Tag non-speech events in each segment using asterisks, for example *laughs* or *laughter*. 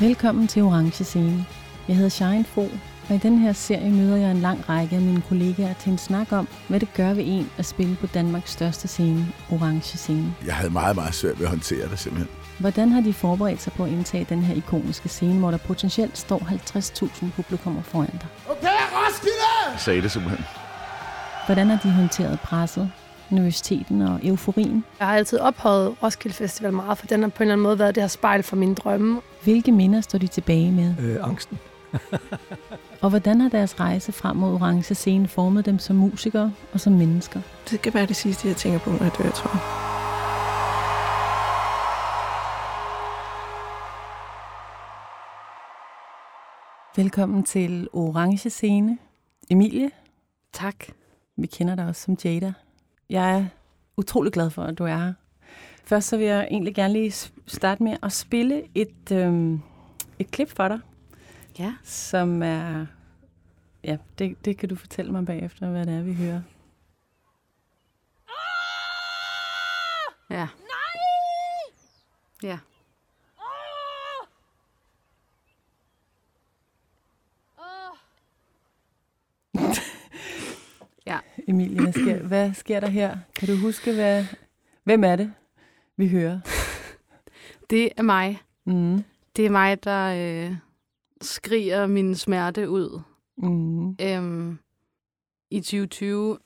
Velkommen til Orange Scene. Jeg hedder Shine Fro, og i den her serie møder jeg en lang række af mine kollegaer til en snak om, hvad det gør ved en at spille på Danmarks største scene, Orange Scene. Jeg havde meget, meget svært ved at håndtere det simpelthen. Hvordan har de forberedt sig på at indtage den her ikoniske scene, hvor der potentielt står 50.000 publikummer foran dig? Okay, Roskilde! Jeg sagde det simpelthen. Hvordan har de håndteret presset, nervøsiteten og euforien? Jeg har altid ophøjet Roskilde Festival meget, for den har på en eller anden måde været det her spejl for mine drømme. Hvilke minder står de tilbage med? Øh, angsten. *laughs* Og hvordan har deres rejse frem mod orange scene formet dem som musikere og som mennesker? Det kan være det sidste, jeg tænker på, når jeg dør, tror jeg. Velkommen til Orange Scene. Emilie, Tak. vi kender dig også som Jada. Jeg er utrolig glad for, at du er her. Først så vil jeg egentlig gerne lige starte med at spille et, øhm, et klip for dig, Ja. som er... Ja, det, det kan du fortælle mig bagefter, hvad det er, vi hører. Ja. Ja. ja. Emilie, hvad sker, *clears throat* hvad sker der her? Kan du huske, hvad, hvem er det, vi hører? *laughs* Det er mig. Mm. Det er mig, der øh, skriger min smerte ud. Mm. Øhm, I 2020,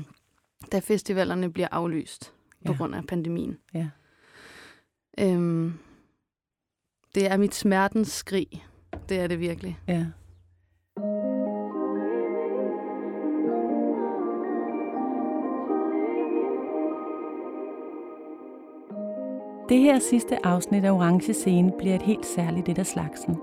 *clears throat* da festivalerne bliver aflyst på Ja. grund af pandemien. Ja. Øhm, det er mit smertens skrig. Det er det virkelig. Ja. Det her sidste afsnit af Orange Scene bliver et helt særligt et af slagsen.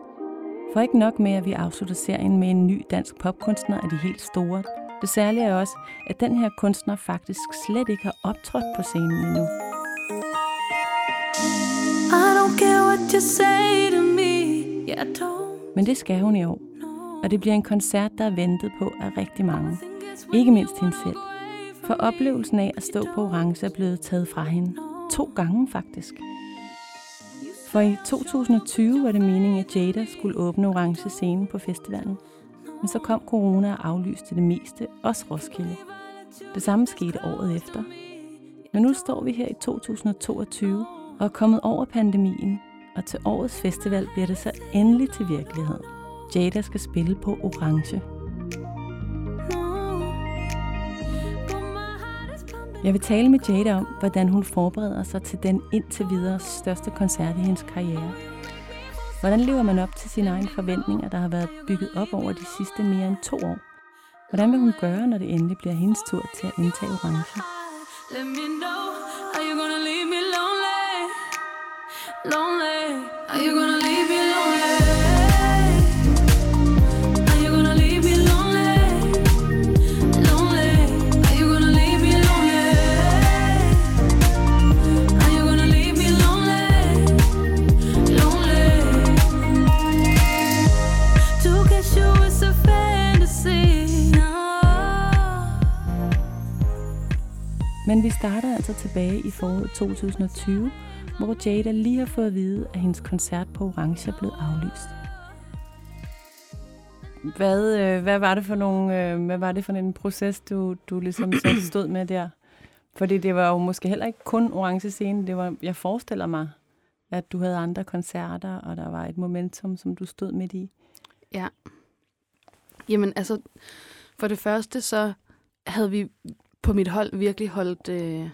For ikke nok med, at vi afslutter serien med en ny dansk popkunstner af de helt store. Det særlige er også, at den her kunstner faktisk slet ikke har optrådt på scenen endnu. I don't care what you say to me. Yeah, don't Men det skal hun i år. Og det bliver en koncert, der er ventet på af rigtig mange. Ikke mindst hende selv. For oplevelsen af at stå på orange er blevet taget fra hende. To gange faktisk. For i 2020 var det meningen, at Jada skulle åbne orange scene på festivalen. Men så kom corona og aflyste det meste, også Roskilde. Det samme skete året efter. Men nu står vi her i 2022 og er kommet over pandemien, og til årets festival bliver det så endelig til virkelighed. Jada skal spille på orange. Jeg vil tale med Jada om, hvordan hun forbereder sig til den indtil videre største koncert i hendes karriere. Hvordan lever man op til sine egne forventninger, der har været bygget op over de sidste mere end to år? Hvordan vil hun gøre, når det endelig bliver hendes tur til at indtage orange? Let me know. Are you gonna leave me lonely? Lonely. Are you gonna leave me Men vi starter altså tilbage i foråret 2020, hvor Jada lige har fået at vide, at hendes koncert på Orange er blevet aflyst. Hvad, øh, hvad var det for nogle, øh, hvad var det for en proces, du, du ligesom så *clears throat* stod med der? Fordi det var jo måske heller ikke kun Orange Scene. Det var, jeg forestiller mig, at du havde andre koncerter, og der var et momentum, som du stod midt i. Ja. Jamen altså, for det første så havde vi på mit hold virkelig holdt øh,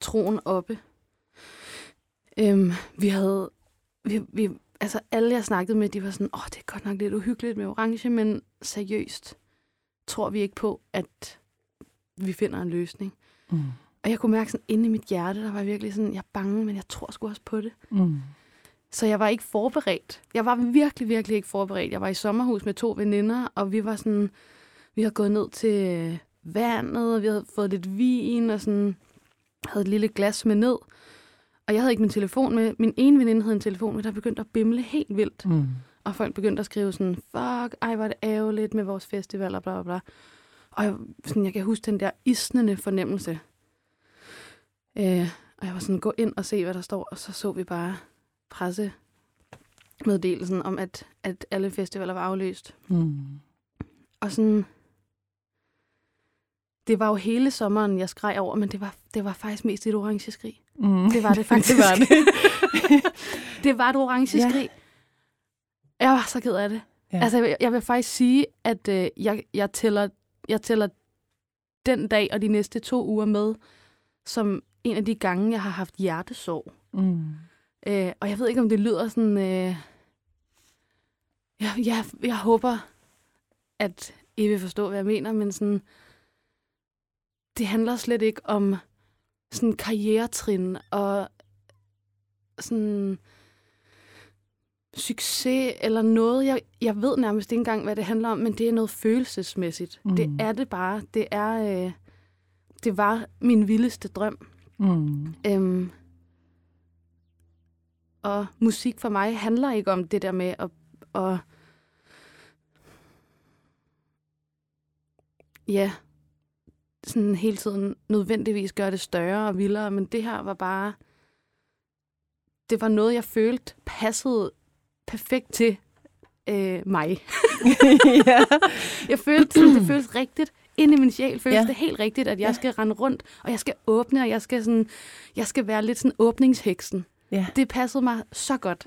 troen oppe. Øhm, vi havde, vi, vi, altså alle jeg snakkede med, de var sådan, åh, det er godt nok lidt uhyggeligt med orange, men seriøst tror vi ikke på, at vi finder en løsning. Mm. Og jeg kunne mærke sådan inde i mit hjerte, der var virkelig sådan, jeg er bange, men jeg tror sgu også på det. Mm. Så jeg var ikke forberedt. Jeg var virkelig, virkelig ikke forberedt. Jeg var i sommerhus med to veninder, og vi var sådan, vi havde gået ned til vandet, og vi havde fået lidt vin, og sådan, havde et lille glas med ned. Og jeg havde ikke min telefon med. Min ene veninde havde en telefon med, der begyndte at bimle helt vildt. Mm. Og folk begyndte at skrive sådan, fuck, ej, var det ærgerligt med vores festival, og bla bla bla. Og jeg, sådan, jeg kan huske den der isnende fornemmelse. Øh, og jeg var sådan, gå ind og se, hvad der står, og så så vi bare presse meddelelsen om, at, at alle festivaler var aflyst. Mm. Og sådan... Det var jo hele sommeren, jeg skreg over, men det var, det var faktisk mest et orange skrig. Mm. Det var det *laughs* faktisk. det var det. *laughs* det var et orange Ja. skrig. Jeg var så ked af det. Ja. Altså, jeg, jeg vil faktisk sige, at øh, jeg, jeg, tæller, jeg tæller den dag og de næste to uger med, som en af de gange, jeg har haft hjertesorg. Mm. Øh, og jeg ved ikke, om det lyder sådan... Øh, jeg, jeg, jeg håber, at I vil forstå, hvad jeg mener, men sådan... Det handler slet ikke om sådan karrieretrin og sådan succes eller noget. Jeg, jeg ved nærmest ikke engang, hvad det handler om, men det er noget følelsesmæssigt. Mm. Det er det bare. Det er... Øh, det var min vildeste drøm. Mm. Øhm, og musik for mig handler ikke om det der med at, at ja, sådan hele tiden nødvendigvis gøre det større og vildere, men det her var bare, det var noget, jeg følte passede perfekt til øh, mig. *laughs* ja. *laughs* Jeg følte, sådan, det føltes rigtigt. Inde i min sjæl føltes Ja. ja. det helt rigtigt, at jeg Ja. ja. skal rende rundt, og jeg skal åbne, og jeg skal, sådan, jeg skal være lidt sådan åbningsheksen. ja. Det passede mig så godt.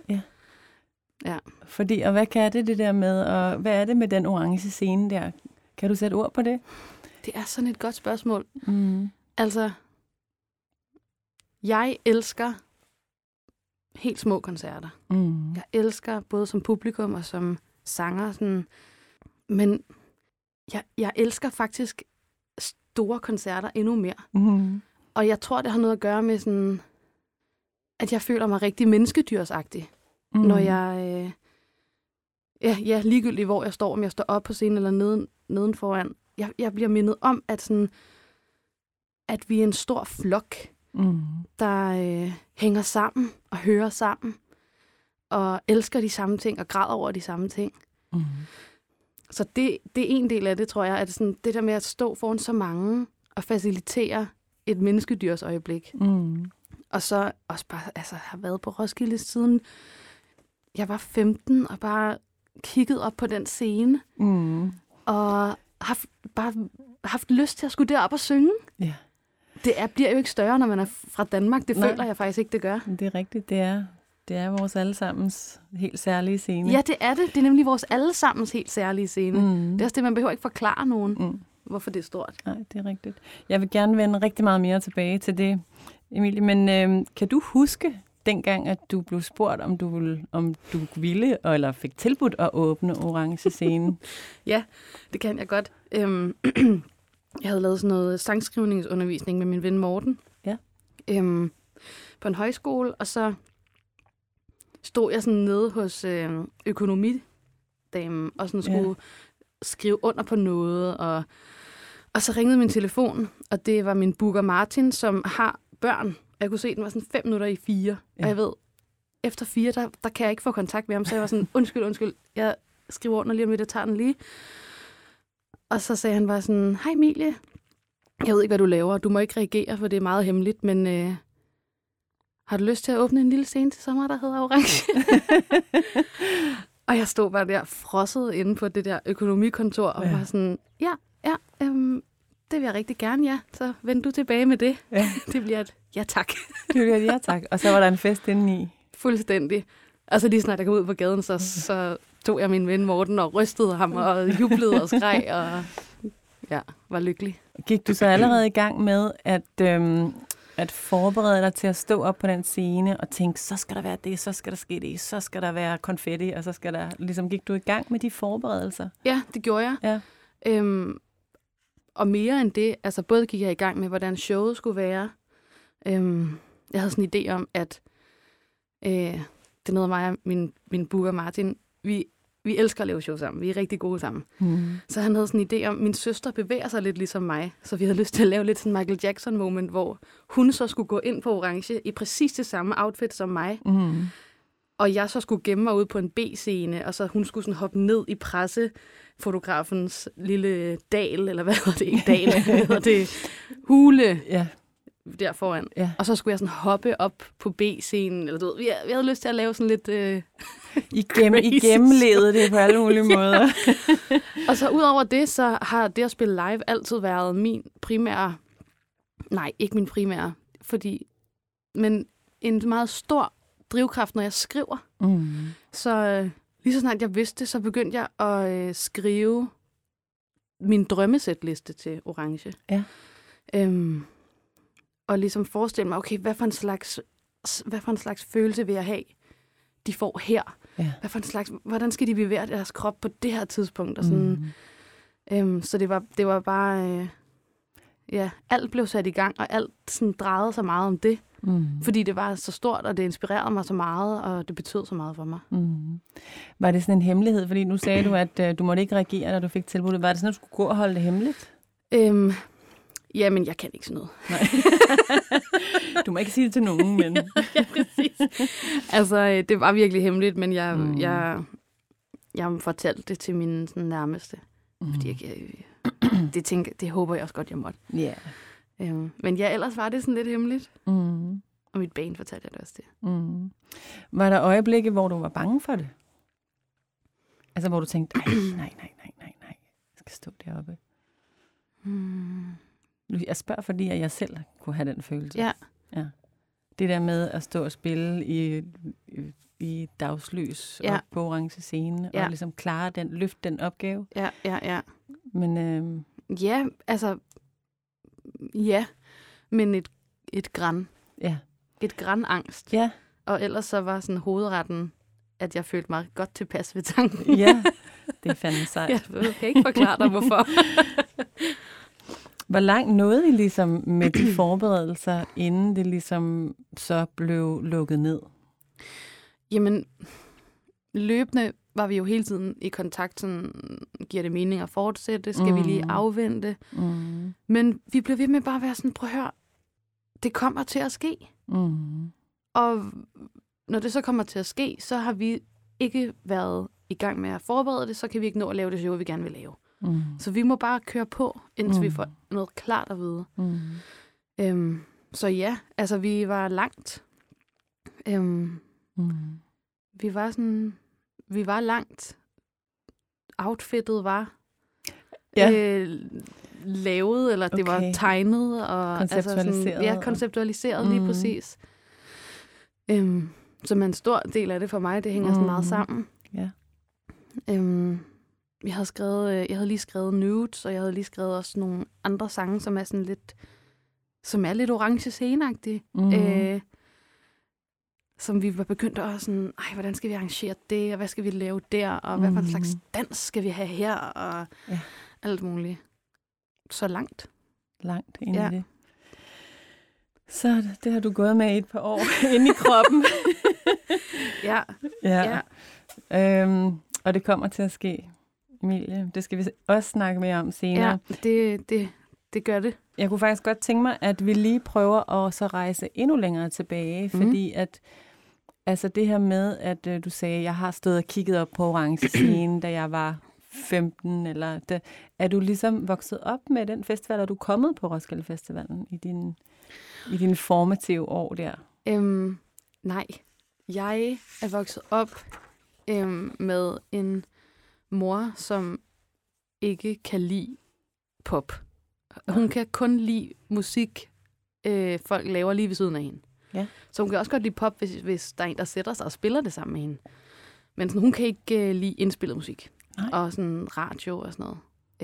Fordi, og hvad kan det, det der med, og hvad er det med den orange scene der? Kan du sætte ord på det? Det er sådan et godt spørgsmål. Mm. Altså, jeg elsker helt små koncerter. Mm. Jeg elsker både som publikum og som sanger. Sådan. Men jeg, jeg elsker faktisk store koncerter endnu mere. Mm. Og jeg tror, det har noget at gøre med sådan, at jeg føler mig rigtig menneskedyrsagtig, Mm. når jeg... Øh, ja, ja, ligegyldigt hvor jeg står, om jeg står op på scenen eller neden, neden foran. Jeg, jeg bliver mindet om, at, sådan, at vi er en stor flok, Mm. der øh, hænger sammen og hører sammen, og elsker de samme ting og græder over de samme ting. Mm. Så det, det er en del af det, tror jeg, at sådan, det der med at stå foran så mange og facilitere et menneskedyrs øjeblik. Mm. Og så også bare, altså, har været på Roskilde siden jeg var 15, og bare kigget op på den scene, Mm. og haft, bare haft lyst til at skulle derop og synge. Ja, Det er, bliver jo ikke større, når man er fra Danmark. Det Nej. føler jeg faktisk ikke, det gør. det er rigtigt. Det er, det er vores allesammens helt særlige scene. Ja, det er det. Det er nemlig vores allesammens helt særlige scene. Mm. Det er også det, man behøver ikke forklare nogen, Mm. hvorfor det er stort. Nej, det er rigtigt. Jeg vil gerne vende rigtig meget mere tilbage til det, Emilie. Men øh, kan du huske dengang, at du blev spurgt, om du ville, om du ville eller fik tilbudt at åbne Orange Scene? *laughs* Det kan jeg godt. Øhm, *clears throat* jeg havde lavet sådan noget sangskrivningsundervisning med min ven Morten. Ja. Øhm, på en højskole, og så stod jeg sådan nede hos øh, økonomidamen, og sådan Ja. skulle skrive under på noget, og, og så ringede min telefon, og det var min booker Martin, som har børn. Og Jeg kunne se, at den var sådan fem minutter i fire, Ja. og jeg ved, efter fire, der, der kan jeg ikke få kontakt med ham, så jeg var sådan, *laughs* undskyld, undskyld, jeg skriver under lige om lidt, jeg tager den lige. Og så sagde han bare sådan, hej Emilie, jeg ved ikke, hvad du laver, du må ikke reagere, for det er meget hemmeligt, men øh, har du lyst til at åbne en lille scene til sommer, der hedder Orange? *laughs* og jeg stod bare der frosset inde på det der økonomikontor, og Ja. var sådan, ja, ja, øhm, det vil jeg rigtig gerne, ja. Så vend du tilbage med det. Ja. *laughs* Det bliver et ja tak. *laughs* Det ville jeg, ja tak. Og så var der en fest indeni. Fuldstændig. Og så lige snart jeg kom ud på gaden, så, så tog jeg min ven Morten og rystede ham og jublede og skreg og ja, var lykkelig. Gik du så allerede i gang med at, øhm, at forberede dig til at stå op på den scene og tænke, så skal der være det, så skal der ske det, så skal der være konfetti, og så skal der... Ligesom gik du i gang med de forberedelser? Ja, det gjorde jeg. Ja. Øhm, og mere end det, altså både gik jeg i gang med, hvordan showet skulle være. Øhm, jeg havde sådan en idé om, at øh, det er noget af mig og min, min booker Martin, vi, vi elsker at lave show sammen. Vi er rigtig gode sammen. Hmm. Så han havde sådan en idé om, at min søster bevæger sig lidt ligesom mig. Så vi havde lyst til at lave lidt sådan en Michael Jackson-moment, hvor hun så skulle gå ind på orange i præcis det samme outfit som mig. Mm. Og jeg så skulle gemme mig ud på en B-scene, og så hun skulle sådan hoppe ned i pressefotografens lille dal, eller hvad hedder det? Ikke dal, hvad hedder det? Hule. *laughs* Ja. der foran. Ja. Og så skulle jeg sådan hoppe op på B-scenen, eller du ved, jeg, jeg havde lyst til at lave sådan lidt... Øh... *laughs* I, gem, I gennemlevede det på alle mulige *laughs* måder. Og så ud over det, så har det at spille live altid været min primære... Nej, ikke min primære, fordi... Men en meget stor drivkraft, når jeg skriver. Mm. Så øh, lige så snart jeg vidste det, så begyndte jeg at øh, skrive min drømmesætliste til Orange. Ja. Øhm, og ligesom forestille mig, okay, hvad for en slags, hvad for en slags følelse vil jeg have, de får her? Ja. Hvad for en slags, hvordan skal de bevæge deres krop på det her tidspunkt? Og sådan, Mm. øhm, så det var, det var bare... Øh, ja, alt blev sat i gang, og alt sådan drejede sig meget om det. Mm. Fordi det var så stort, og det inspirerede mig så meget, og det betød så meget for mig. Mm. Var det sådan en hemmelighed? Fordi nu sagde du, at uh, du måtte ikke reagere, når du fik tilbuddet. Var det sådan, at du skulle gå og holde det hemmeligt? Øhm, jamen, jeg kan ikke sådan noget. Nej. *laughs* du må ikke sige det til nogen, men... *laughs* ja, præcis. altså, øh, det var virkelig hemmeligt, men jeg, Mm. jeg, jeg fortalte det til mine sådan, nærmeste. Mm. Fordi jeg, *clears throat* det, tænker, det håber jeg også godt, jeg måtte. Ja. Øhm, men ja, ellers var det sådan lidt hemmeligt. Mm. Og mit bane fortalte jeg det også til. Mm. Var der øjeblikke, hvor du var bange for det? Altså, hvor du tænkte, nej, nej, nej, nej, nej, nej, jeg skal stå deroppe. Nu- Jeg spørger, fordi at jeg selv kunne have den følelse. Ja. ja. Det der med at stå og spille i, i, i dagslys Ja. og på orange scene, Ja. og ligesom klare den, løfte den opgave. Ja, ja, ja. Men øhm, Ja, altså... Ja, men et, et græn. ja, Et græn angst. ja, Og ellers så var sådan hovedretten, at jeg følte mig godt tilpas ved tanken. ja, *laughs* det er fandme sejt. Jeg kan ikke forklare dig, hvorfor. *laughs* Hvor langt nåede I ligesom med de forberedelser, inden det ligesom så blev lukket ned? Jamen, løbende var vi jo hele tiden i kontakt. Sådan, giver det mening at fortsætte? Skal mm. vi lige Mm. afvente? Mm. Men vi blev ved med bare at være sådan, prøv at høre, det kommer til at ske. Mm. Og når det så kommer til at ske, så har vi ikke været i gang med at forberede det, så kan vi ikke nå at lave det show, vi gerne vil lave. Mm. Så vi må bare køre på, indtil mm. vi får noget klart at vide. Mm. Øhm, så ja, altså vi var langt. Øhm, Mm. vi var sådan, vi var langt. Outfittet var Ja. øh, lavet, eller det var Okay. tegnet. Og, Konceptualiseret Altså sådan, ja, konceptualiseret lige Mhm. præcis. Øhm, som er en stor del af det for mig, det hænger sådan meget Mhm. sammen. Ja. Øhm, jeg havde skrevet, øh, jeg havde lige skrevet Nudes, og jeg havde lige skrevet også nogle andre sange, som er sådan lidt, som er lidt orange sceneagtige. Mm. Øh, som vi var begyndt at sådan, ej, hvordan skal vi arrangere det, og hvad skal vi lave der, og hvad for en slags Mhm. dans skal vi have her, og Ja. alt muligt. Så langt. Langt ind Ja. i det. Så det har du gået med i et par år *laughs* inde i kroppen. *laughs* Ja, ja. ja, Øhm, og det kommer til at ske, Emilie. Det skal vi også snakke mere om senere. ja det, det, det gør det. Jeg kunne faktisk godt tænke mig, at vi lige prøver at så rejse endnu længere tilbage, Mhm. fordi at altså det her med, at øh, du sagde, at jeg har stået og kigget op på orange scene, *clears throat* da jeg var 15, eller da, er du ligesom vokset op med den festival, og er du kommet på Roskilde Festivalen i din, i dine formative år der? Øhm, nej, jeg er vokset op øhm, med en mor, som ikke kan lide pop. Hun kan kun lide musik, øh, folk laver lige ved siden af hende. Ja. Så hun kan også godt lide pop, hvis, hvis der er en, der sætter sig og spiller det sammen med hende. Men sådan, hun kan ikke øh, lide indspillet musik. Nej. Og sådan radio og sådan noget.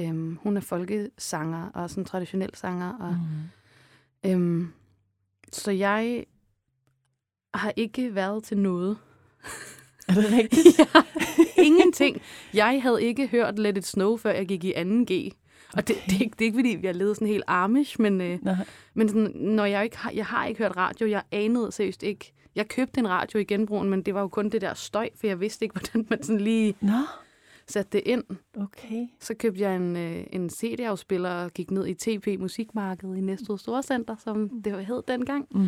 Øhm, hun er folkesanger og sådan traditionel sanger. Og, Mm. Øhm, så jeg har ikke været til noget. *laughs* Er det rigtigt? *laughs* ja, *laughs* ingenting. Jeg havde ikke hørt Let It Snow, før jeg gik i 2G. Og det, det, er ikke, det er ikke, fordi jeg levede sådan helt amish, men, øh, men sådan, når jeg ikke har, jeg har ikke hørt radio, jeg anede seriøst ikke. Jeg købte en radio i genbrugen, men det var jo kun det der støj, for jeg vidste ikke, *laughs* hvordan man sådan lige Nå satte det ind. okay. Så købte jeg en, øh, en CD-afspiller og gik ned i TP Musikmarkedet i Næstved Storcenter, som det hed dengang. Mm.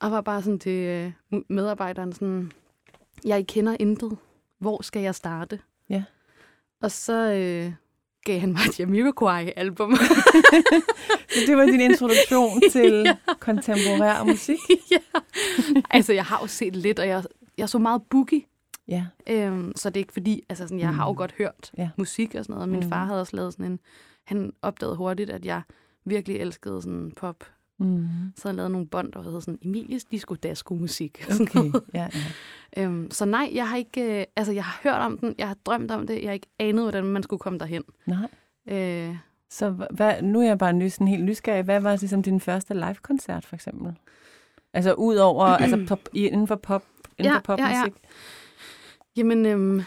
Og var bare sådan til øh, medarbejderen sådan, jeg kender intet. Hvor skal jeg starte? Ja. Og så, øh, gav han mig et Jamiroquai-album. *laughs* Så det var din introduktion *laughs* til ja. kontemporær musik? *laughs* ja. Altså, jeg har jo set lidt, og jeg, jeg så meget boogie. Ja. Øhm, så det er ikke fordi, altså sådan, jeg Mm. har jo godt hørt Ja. musik og sådan noget. og Min Mm. far havde også lavet sådan en, han opdagede hurtigt, at jeg virkelig elskede sådan pop. Mm. Så han lavede nogle bånd, der hed sådan Emilies Disco Dasco musik. *laughs* Okay, ja, ja. Øhm, så nej, jeg har ikke, øh, altså jeg har hørt om den, jeg har drømt om det, jeg har ikke anet, hvordan man skulle komme derhen. Nej. Øh, Så hvad, nu er jeg bare ny, sådan helt nysgerrig. Hvad var ligesom din første live-koncert, for eksempel? Altså ud over, *clears throat* altså pop, inden for pop, inden Ja, for ja, ja. popmusik? Jamen, øhm,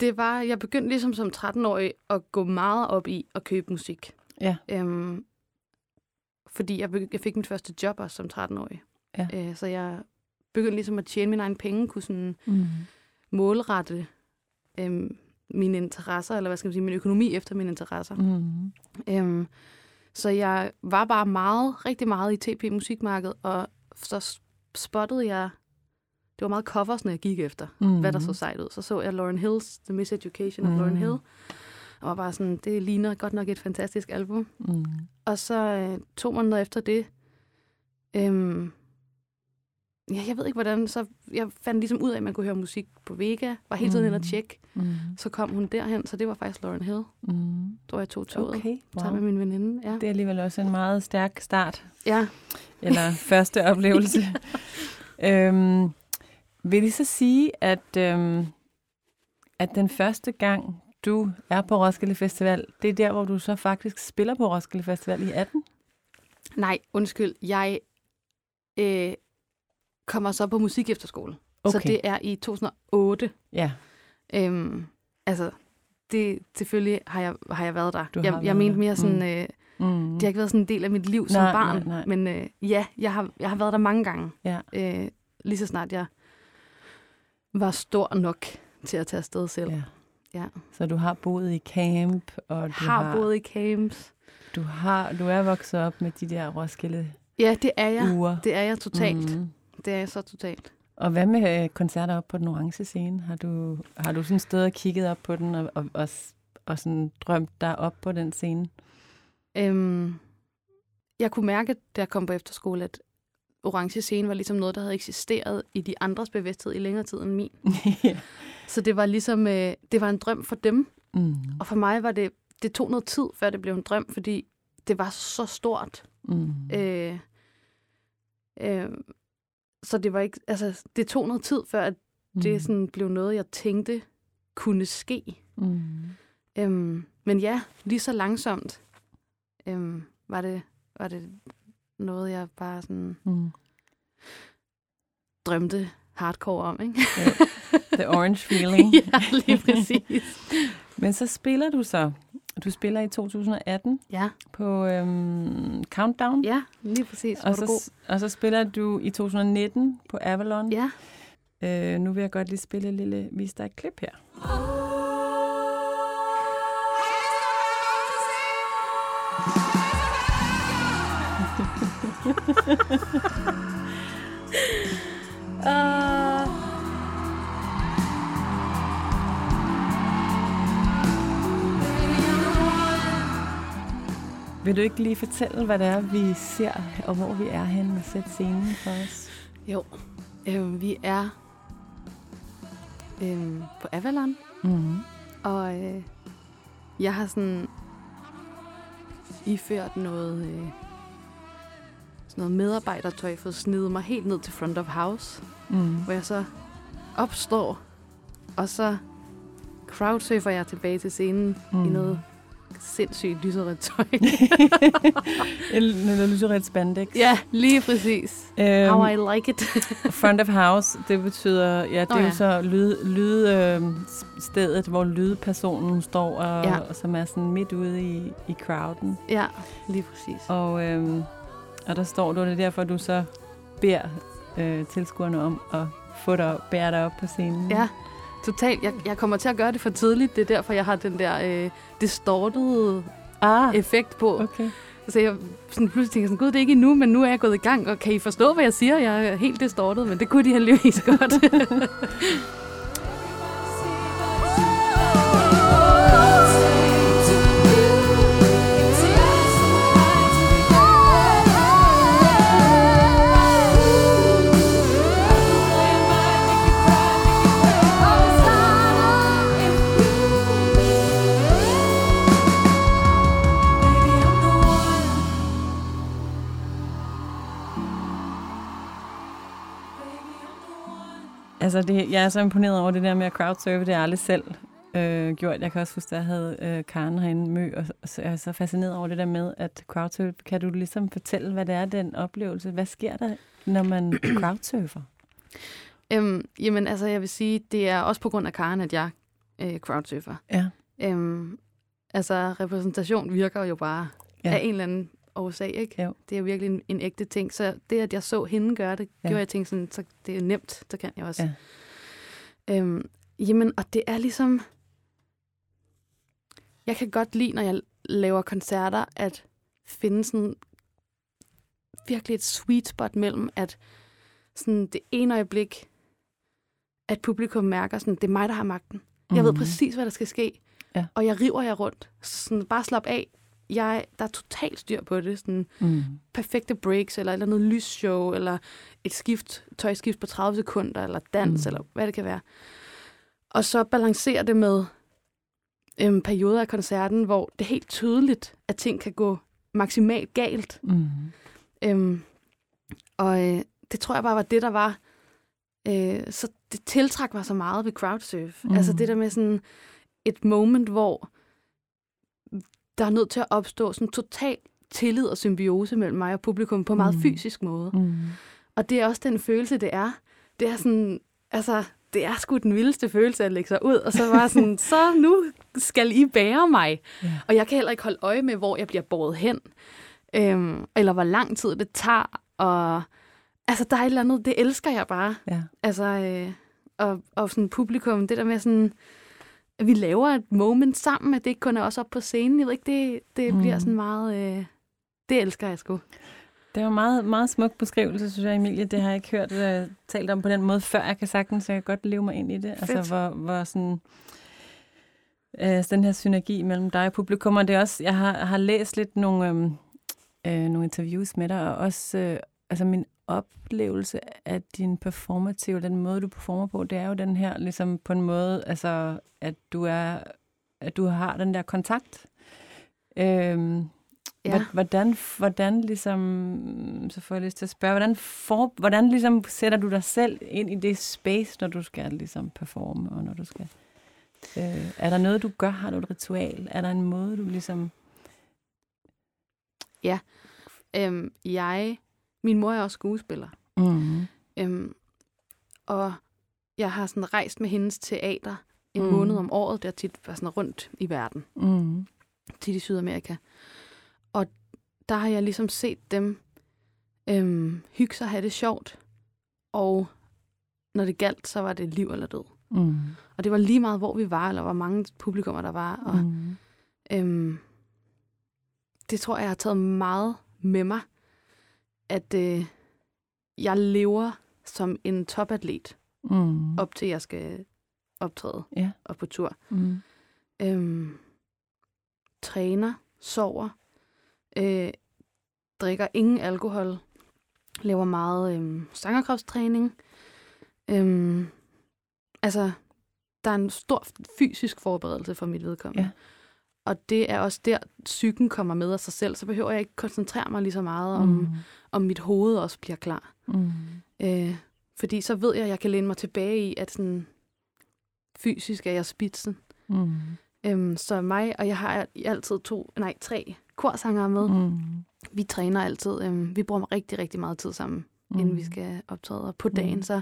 det var, jeg begyndte ligesom som 13-årig at gå meget op i at købe musik. Ja. Øhm, fordi jeg, jeg fik min første job også som 13-årig. Ja. Øh, så jeg begyndte ligesom at tjene mine egne penge, kunne sådan Mm. målrette øhm, mine interesser, eller hvad skal man sige, min økonomi efter mine interesser. Mm. Øhm, så jeg var bare meget, rigtig meget i TP Musikmarked, og så spottede jeg, det var meget coversne, jeg gik efter, Mm. hvad der så sejt ud. Så så jeg Lauren Hills The Miseducation of Mhm. Lauren Hill, og var bare sådan, det ligner godt nok et fantastisk album. Mm. Og så øh, to måneder efter det, øhm, ja, jeg ved ikke hvordan, så jeg fandt ligesom ud af, at man kunne høre musik på Vega, var hele tiden mm. inde og tjekke. Mm. Så kom hun derhen, så det var faktisk Lauren Hill, Mm. hvor jeg tog toget Okay, sammen wow. med min veninde. Ja. Det er alligevel også en meget stærk start, ja. eller *laughs* første oplevelse. øhm, vil I så sige, at, øhm, at den første gang, du er på Roskilde Festival, det er der, hvor du så faktisk spiller på Roskilde Festival i 18? Nej, undskyld. Jeg øh, kommer så på musik efterskole. Okay. Så det er i 2008. Ja, Øhm, altså, det, selvfølgelig har jeg, har jeg været der. Du jeg, jeg mente mere sådan, øh, mm. det har ikke været sådan en del af mit liv som Nej, barn. nej, nej. Men øh, ja, jeg har, jeg har været der mange gange. Ja. Øh, lige så snart jeg var stor nok til at tage afsted selv. ja. Ja. Så du har boet i camp, og du har, har boet i camps. Du, har, du er vokset op med de der Roskilde Ja, det er jeg. uger. Det er jeg totalt. Mm. Det er jeg så totalt. Og hvad med øh, koncerter op på den orange scene? Har du, har du sådan stået og kigget op på den, og, og, og, og sådan drømt dig op på den scene? Øhm, jeg kunne mærke, da jeg kom på efterskole, at orange scene var ligesom noget, der havde eksisteret i de andres bevidsthed i længere tid end min. *laughs* Så det var ligesom, øh, det var en drøm for dem. mm. Og for mig var det, det tog noget tid, før det blev en drøm, fordi det var så stort. Mm. Øh, øh, så det var ikke, altså, det tog noget tid, før at det sådan blev noget, jeg tænkte kunne ske. Mm. Øhm, men ja, lige så langsomt øhm, var, det, var det noget, jeg bare sådan Mm. drømte hardcore om, ikke? The orange feeling. *laughs* ja, lige præcis. Men så spiller du så. Du spiller i 2018 ja, på øhm, Countdown. ja, lige præcis. Var Og så, og så spiller du i 2019 på Avalon. Ja. Øh, nu vil jeg godt lige spille et lille, vise dig et klip her. Vil du ikke lige fortælle, hvad det er, vi ser, og hvor vi er henne og sætte scenen for os? Jo, øhm, vi er øhm, på Avalon, Mm-hmm. og øh, jeg har sådan iført noget, øh, sådan noget medarbejdertøj for at snide mig helt ned til front of house. Mm. hvor jeg så opstår, og så crowdsurfer jeg tilbage til scenen mm. i noget sindssygt lyserødt tøj. *laughs* *laughs* lille lyserødt spandex. ja, lige præcis. Øhm, How I like it. *laughs* front of house, det betyder, ja, det Nå er jo så lyd, lyd øh, stedet, hvor lydpersonen står, og, Ja. og som er sådan midt ude i, i crowden. ja, lige præcis. Og, øhm, og der står du, og det er derfor, du så beder øh, tilskuerne om at få dig, bære dig op på scenen. Ja, totalt. Jeg, jeg kommer til at gøre det for tidligt. Det er derfor, jeg har den der øh, distortede Ah, effekt på. okay. Så jeg sådan pludselig tænker sådan, gud, det er ikke endnu, men nu er jeg gået i gang, og kan I forstå, hvad jeg siger? Jeg er helt distortet, men det kunne de heldigvis *laughs* godt. Altså, det, jeg er så imponeret over det der med at crowdsurfe. Det har jeg aldrig selv øh, gjort. Jeg kan også huske, at jeg havde øh, Karen herinde mø, og, og så er jeg så fascineret over det der med, at crowdsurfe, kan du ligesom fortælle, hvad det er, den oplevelse? Hvad sker der, når man *clears throat* crowdsurfer? Øhm, jamen, altså, jeg vil sige, det er også på grund af Karen, at jeg øh, crowdsurfer. Ja. Øhm, altså, repræsentation virker jo bare ja. af en eller anden årsag, ikke? Jo. Det er virkelig en, en ægte ting. Så det, at jeg så hende gøre det, Ja. gjorde jeg tænkte sådan, så det er nemt, så kan jeg også. Ja. Øhm, jamen, og det er ligesom... Jeg kan godt lide, når jeg laver koncerter, at finde sådan virkelig et sweet spot mellem, at sådan det ene øjeblik, at publikum mærker sådan, det er mig, der har magten. Jeg ved Mhm. præcis, hvad der skal ske. Ja. Og jeg river jer rundt. Sådan, bare slap af. Jeg, der er totalt styr på det. Sådan, Mm. perfekte breaks, eller et eller andet lysshow, eller et skift, tøjskift på 30 sekunder, eller dans, Mm. eller hvad det kan være. Og så balancere det med øhm, perioder af koncerten, hvor det er helt tydeligt, at ting kan gå maksimalt galt. Mm. Øhm, og øh, det tror jeg bare var det, der var. Øh, så det tiltræk var så meget ved crowdsurf. Mm. Mm. Altså det der med sådan et moment, hvor der er nødt til at opstå sådan total tillid og symbiose mellem mig og publikum på en meget Mm. fysisk måde. Mm. Og det er også den følelse, det er. Det er sådan, altså, det er sgu den vildeste følelse at lægge sig ud, og så var sådan, *laughs* så nu skal I bære mig. Ja. Og jeg kan heller ikke holde øje med, hvor jeg bliver båret hen, øhm, eller hvor lang tid det tager, og altså, der er et eller andet, det elsker jeg bare. Ja. Altså, øh, og, og sådan publikum, det der med sådan, at vi laver et moment sammen, at det ikke kun er os op på scenen, jeg ved ikke, det, det Mm. bliver sådan meget, øh, det elsker jeg sgu. Det var meget, meget smuk beskrivelse, synes jeg, Emilie. Det har jeg ikke hørt uh, talt om på den måde før. Jeg kan sagtens, så jeg kan godt leve mig ind i det. Altså, Fedt. hvor, hvor sådan... Øh, den her synergi mellem dig og publikum, og det er også, jeg har, har læst lidt nogle, øhm, øh, nogle interviews med dig, og også øh, altså min oplevelse af din performative, den måde, du performer på, det er jo den her, ligesom på en måde, altså, at du er, at du har den der kontakt. Øhm, Ja. ja. Hvordan, hvordan ligesom, så får jeg lyst til at spørge, hvordan, for, hvordan ligesom sætter du dig selv ind i det space, når du skal ligesom performe, og når du skal... Øh, er der noget, du gør? Har du et ritual? Er der en måde, du ligesom... Øhm, jeg, min mor er også skuespiller, Mm. øhm, og jeg har sådan rejst med hendes teater en Mm. måned om året, der tit var sådan rundt i verden, Mm. tit i Sydamerika. Og der har jeg ligesom set dem øhm, hygge sig have det sjovt, og når det galt, så var det liv eller død. Mm. Og det var lige meget, hvor vi var, eller hvor mange publikummer der var. Og, Mm. Øhm, det tror jeg, jeg har taget meget med mig, at øh, jeg lever som en topatlet, Mm. op til jeg skal optræde Ja. og på tur. Mm. Øhm, træner, sover, øh, drikker ingen alkohol, laver meget øhm, sangerkropstræning. Øhm, altså, der er en stor fysisk forberedelse for mit vedkommende. Ja. Og det er også der, psyken kommer med af sig selv, så behøver jeg ikke koncentrere mig lige så meget om, Mm. om mit hoved også bliver klar. Mm. Øh, fordi så ved jeg, at jeg kan læne mig tilbage i, at sådan, fysisk er jeg spidsen. Mm. Øhm, så mig, og jeg har altid to, nej, tre korsangere med. Mm. Vi træner altid. Øhm, vi bruger rigtig, rigtig meget tid sammen, mm. inden vi skal optræde. Og på dagen, Mm. så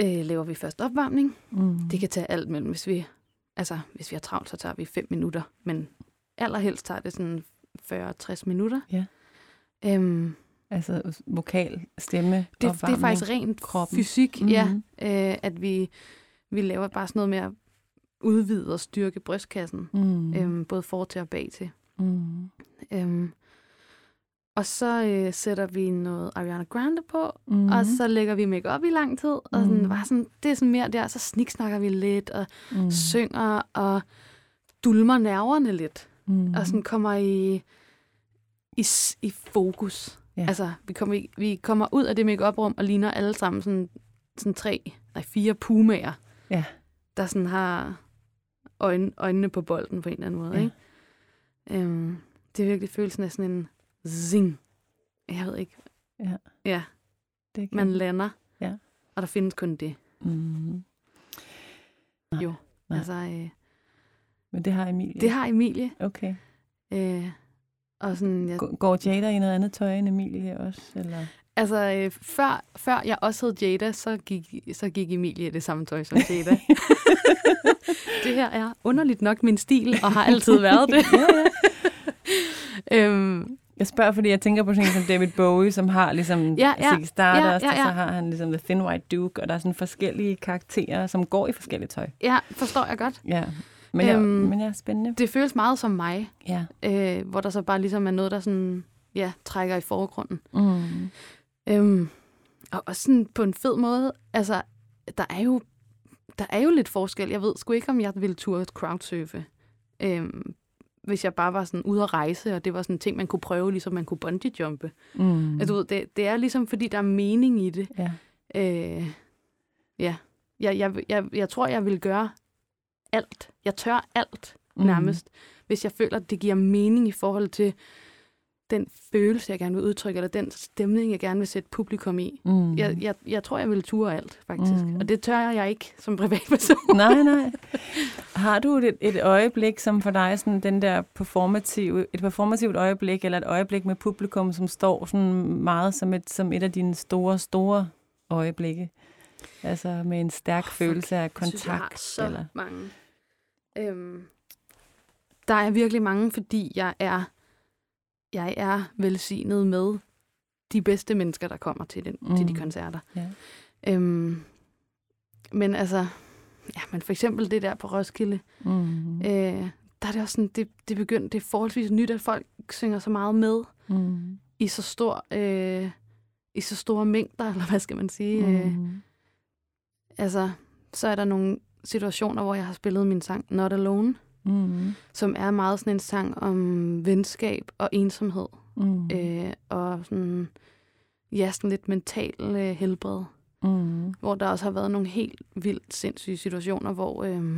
øh, laver vi først opvarmning. Mm. Det kan tage alt mellem, hvis vi, altså, hvis vi har travlt, så tager vi fem minutter. Men allerhelst tager det sådan 40-60 minutter. Ja. Øhm, Altså vokal, stemme, det, det er opvarmning. faktisk rent kroppen. fysik, Mhm. ja. Øh, at vi, vi laver bare sådan noget med at udvide og styrke brystkassen. Mm. Øhm, både for til og bag til. Mm. Øhm, og så øh, sætter vi noget Ariana Grande på, Mm. mm. og så lægger vi make op i lang tid. Og sådan, Mhm. bare sådan, det er sådan mere der, så sniksnakker vi lidt, og mm. mm. synger, og dulmer nerverne lidt. mm. Og sådan kommer i, i, i fokus. Ja. Altså, vi kommer, i, vi kommer ud af det make rum og ligner alle sammen sådan, sådan tre, nej, fire pumaer, Ja. der sådan har øjne, øjnene på bolden på en eller anden måde. Ja. Ikke? Øhm, det er virkelig følelsen af sådan en zing. Jeg ved ikke. Ja. Ja, det kan. man lander. Ja. Og der findes kun det. Mm. Nej, Jo. nej. Altså, øh, Men det har Emilie. det har Emilie. Okay. Øh, og sådan, jeg, Går- Jada i noget andet tøj end Emilie også? Eller? altså, øh, før, før jeg også hed Jada, så gik, så gik Emilie i det samme tøj som Jada. *laughs* det her er underligt nok min stil, og har altid været det. ja, ja. *laughs* øhm, Jeg spørger, fordi jeg tænker på sådan en som David Bowie, som har ligesom Ja, ja. Ziggy Stardust, Ja, ja, ja. og så har han ligesom The Thin White Duke, og der er sådan forskellige karakterer, som går i forskellige tøj. ja, forstår jeg godt. Ja. Men, jeg, Øhm, men jeg er spændende. Det føles meget som mig, Ja. øh, hvor der så bare ligesom er noget, der sådan, ja, trækker i forgrunden. Mm. Øhm, og også sådan på en fed måde, altså, der er jo, der er jo lidt forskel. Jeg ved sgu ikke, om jeg ville turde crowdsurfe. Øhm, hvis jeg bare var sådan ude at rejse, og det var sådan en ting, man kunne prøve, ligesom man kunne bungee-jumpe. Mm. Mm. Altså, du ved, det, det er ligesom, fordi der er mening i det. Ja. Øh, ja, jeg, jeg, jeg, jeg tror, jeg vil gøre alt. Jeg tør alt Mm. nærmest, hvis jeg føler, at det giver mening i forhold til den følelse, jeg gerne vil udtrykke, eller den stemning, jeg gerne vil sætte publikum i. Mm. Jeg, jeg, jeg tror, jeg vil ture alt, faktisk. Mm. Og det tør jeg ikke som privatperson. *laughs* Nej, nej. Har du et, et øjeblik, som for dig sådan den der performative, et performativt øjeblik, eller et øjeblik med publikum, som står sådan meget som et, som et af dine store, store øjeblikke? Altså med en stærk oh, følelse af kontakt? Jeg synes, jeg har så eller? mange. Øhm, der er virkelig mange, fordi jeg er, jeg er velsignet med de bedste mennesker, der kommer til, den, mm. til de Mm. koncerter. Ja. Øhm, men altså, ja, men for eksempel det der på Roskilde, Mm. øh, der er det også sådan, det, det begyndt, det er forholdsvis nyt, at folk synger så meget med Mm. i så stor, øh, i så store mængder, *laughs* eller hvad skal man sige. Mm. Øh, Mm. altså, så er der nogle situationer, hvor jeg har spillet min sang Not Alone, Mm. som er meget sådan en sang om venskab og ensomhed. Mm. Øh, og sådan, ja, sådan lidt mental øh, helbred. Mm. Hvor der også har været nogle helt vildt sindssyge situationer, hvor øh,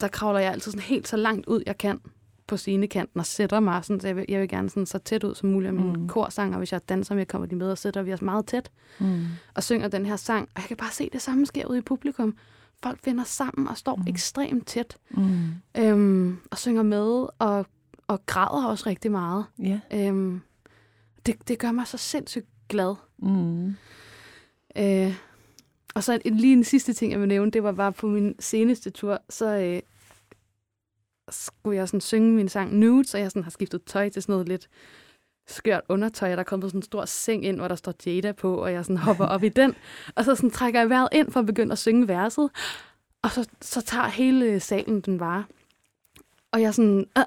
der kravler jeg altid sådan helt så langt ud, jeg kan på scenekanten og sætter mig sådan, så jeg vil, jeg vil gerne sådan så tæt ud som muligt af mine Mm. korsanger. Hvis jeg danser med, kommer de med og sætter vi os meget tæt Mm. og synger den her sang. Og jeg kan bare se det samme sker ude i publikum. Folk finder sammen og står Mm. ekstremt tæt Mm. øhm, og synger med og, og græder også rigtig meget. Ja. Øhm, det, det gør mig så sindssygt glad. Mm. Øh, og så en, lige en sidste ting, jeg vil nævne, det var bare på min seneste tur, så øh, skulle jeg sådan synge min sang Nude, så jeg sådan har skiftet tøj til sådan noget lidt skørt undertøj, og der er kommet sådan en stor seng ind, hvor der står Jada på, og jeg sådan hopper op i den, og så sådan trækker jeg vejret ind for at begynde at synge verset, og så, så tager hele salen den vare. Og jeg sådan øh,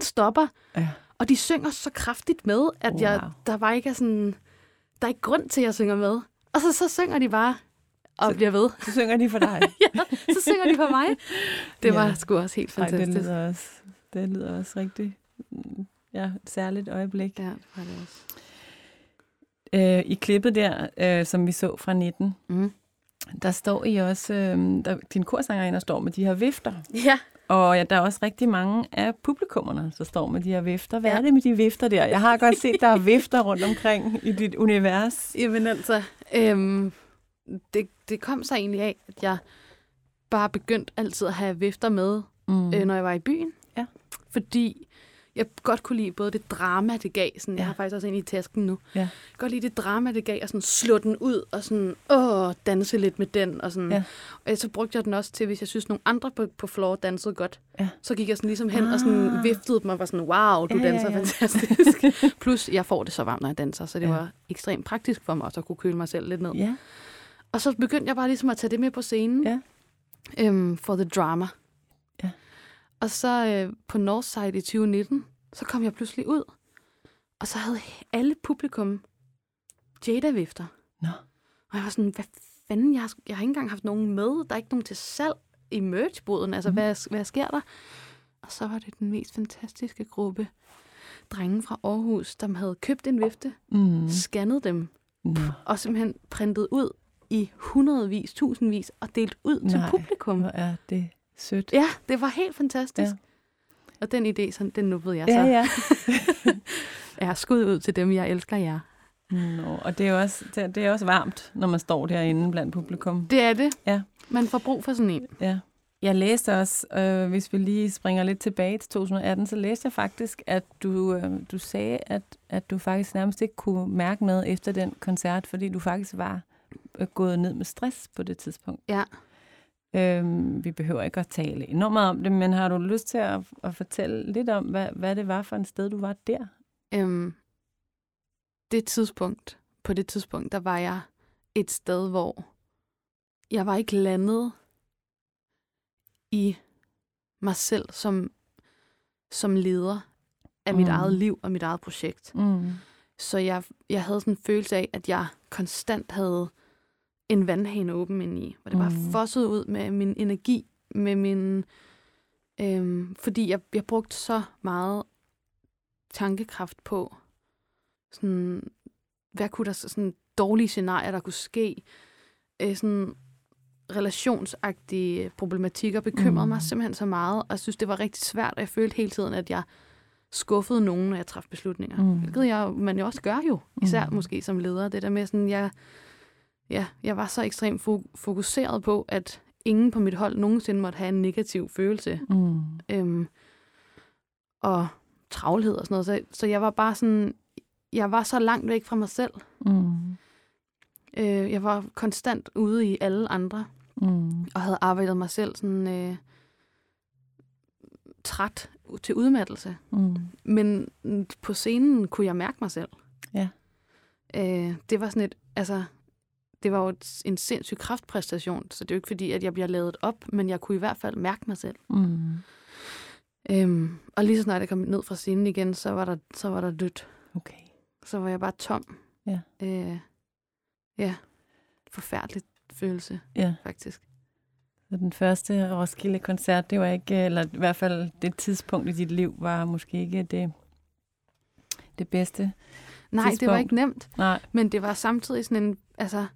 stopper, Ja. og de synger så kraftigt med, at wow. jeg, der var ikke sådan, der er ikke grund til, at jeg synger med. Og så, så synger de bare og Så- bliver ved. *laughs* Så synger de for dig. *laughs* ja, så synger de for mig. Det var Ja. sgu også helt Ej, det fantastisk. lyder også, det lyder også rigtig ja, et særligt øjeblik. Ja, det var det også. Øh, I klippet der, øh, som vi så fra 19, Mm. der står I også, øh, der, din korsangerinde står med de her vifter. Ja, Og ja, der er også rigtig mange af publikummerne, der står med de her vifter. Hvad Ja. er det med de vifter der? Jeg har godt set, der er vifter rundt omkring i dit univers. jamen altså, øhm, det, det kom så egentlig af, at jeg bare begyndte altid at have vifter med, Mm. øh, når jeg var i byen. Ja. Fordi jeg godt kunne lide både det drama, det gav. Sådan, Ja. Jeg har faktisk også en i tasken nu. Ja. Jeg kan godt lide det drama, det gav, og sådan slå den ud, og sådan, åh, danse lidt med den. Og, sådan. Ja. og så brugte jeg den også til, hvis jeg synes, nogle andre på, på floor dansede godt. Ja. Så gik jeg sådan ligesom hen og sådan Ah. viftede dem og var sådan, wow, du Ja, ja, danser ja. fantastisk. *laughs* Plus, jeg får det så varmt, når jeg danser, så det Ja. var ekstremt praktisk for mig også at kunne køle mig selv lidt ned. Ja. Og så begyndte jeg bare ligesom at tage det med på scenen. Ja. Øhm, for the drama. Og så øh, på Northside i 2019, så kom jeg pludselig ud. Og så havde alle publikum Jada-vifter. Nå. Og jeg var sådan, hvad fanden, jeg har, jeg har ikke engang haft nogen med. Der er ikke nogen til salg i merchboden. Altså, mm. hvad, hvad sker der? Og så var det den mest fantastiske gruppe drenge fra Aarhus, der havde købt en vifte, Mm. mm. scannet dem, Nå. og simpelthen printet ud i hundredvis, tusindvis, og delt ud Nej. til publikum. Hvor er det sødt. Ja, det var helt fantastisk. Ja. Og den idé, så, den nubbede jeg så. ja. *laughs* Ja, skud ud til dem, jeg elsker jer. Nå, og det er, også, det, det er også varmt, når man står derinde blandt publikum. Det er det. Ja. Man får brug for sådan en. Ja. Jeg læste også, øh, hvis vi lige springer lidt tilbage til 2018, så læste jeg faktisk, at du, øh, du sagde, at, at du faktisk nærmest ikke kunne mærke noget efter den koncert, fordi du faktisk var øh, gået ned med stress på det tidspunkt. Ja. Øhm, vi behøver ikke at tale enormt meget om det, men har du lyst til at, at fortælle lidt om, hvad, hvad det var for en sted, du var der? Øhm, det tidspunkt, på det tidspunkt, der var jeg et sted, hvor jeg var ikke landet i mig selv som, som leder af mit Mm. eget liv og mit eget projekt. Mm. Så jeg, jeg havde sådan en følelse af, at jeg konstant havde en vandhane åben ind i, hvor det bare Mm. fossede ud med min energi, med min... Øhm, fordi jeg, jeg brugte så meget tankekraft på, sådan, hvad kunne der så- sådan dårlige scenarier, der kunne ske, øh, sådan relationsagtige problematikker bekymrede Mm. mig simpelthen så meget, og jeg synes, det var rigtig svært, og jeg følte hele tiden, at jeg skuffede nogen, når jeg træffede beslutninger. Mm. Hvilket jeg, man jo også gør jo, især mm. måske som leder. Det der med sådan, jeg, ja, jeg var så ekstremt fo- fokuseret på, at ingen på mit hold nogensinde måtte have en negativ følelse. Mm. Øhm, og travlhed og sådan noget. Så, så jeg var bare sådan, jeg var så langt væk fra mig selv. Mm. Øh, jeg var konstant ude i alle andre, Mm. og havde arbejdet mig selv sådan øh, træt til udmattelse. Mm. Men på scenen kunne jeg mærke mig selv. Ja. Øh, det var sådan et, altså, det var jo en sindssyg kraftpræstation, så det er jo ikke fordi, at jeg bliver lavet op, men jeg kunne i hvert fald mærke mig selv. Mm. Øhm, og lige så snart jeg kom ned fra scenen igen, så var der, så var der dødt. Okay. Så var jeg bare tom. Ja. Øh, ja. Forfærdelig følelse, Ja. faktisk. Så den første Roskilde-koncert, det var ikke, eller i hvert fald det tidspunkt i dit liv, var måske ikke det, det bedste. Nej, det var Tidspunkt. ikke nemt, Nej. men det var samtidig sådan en, altså,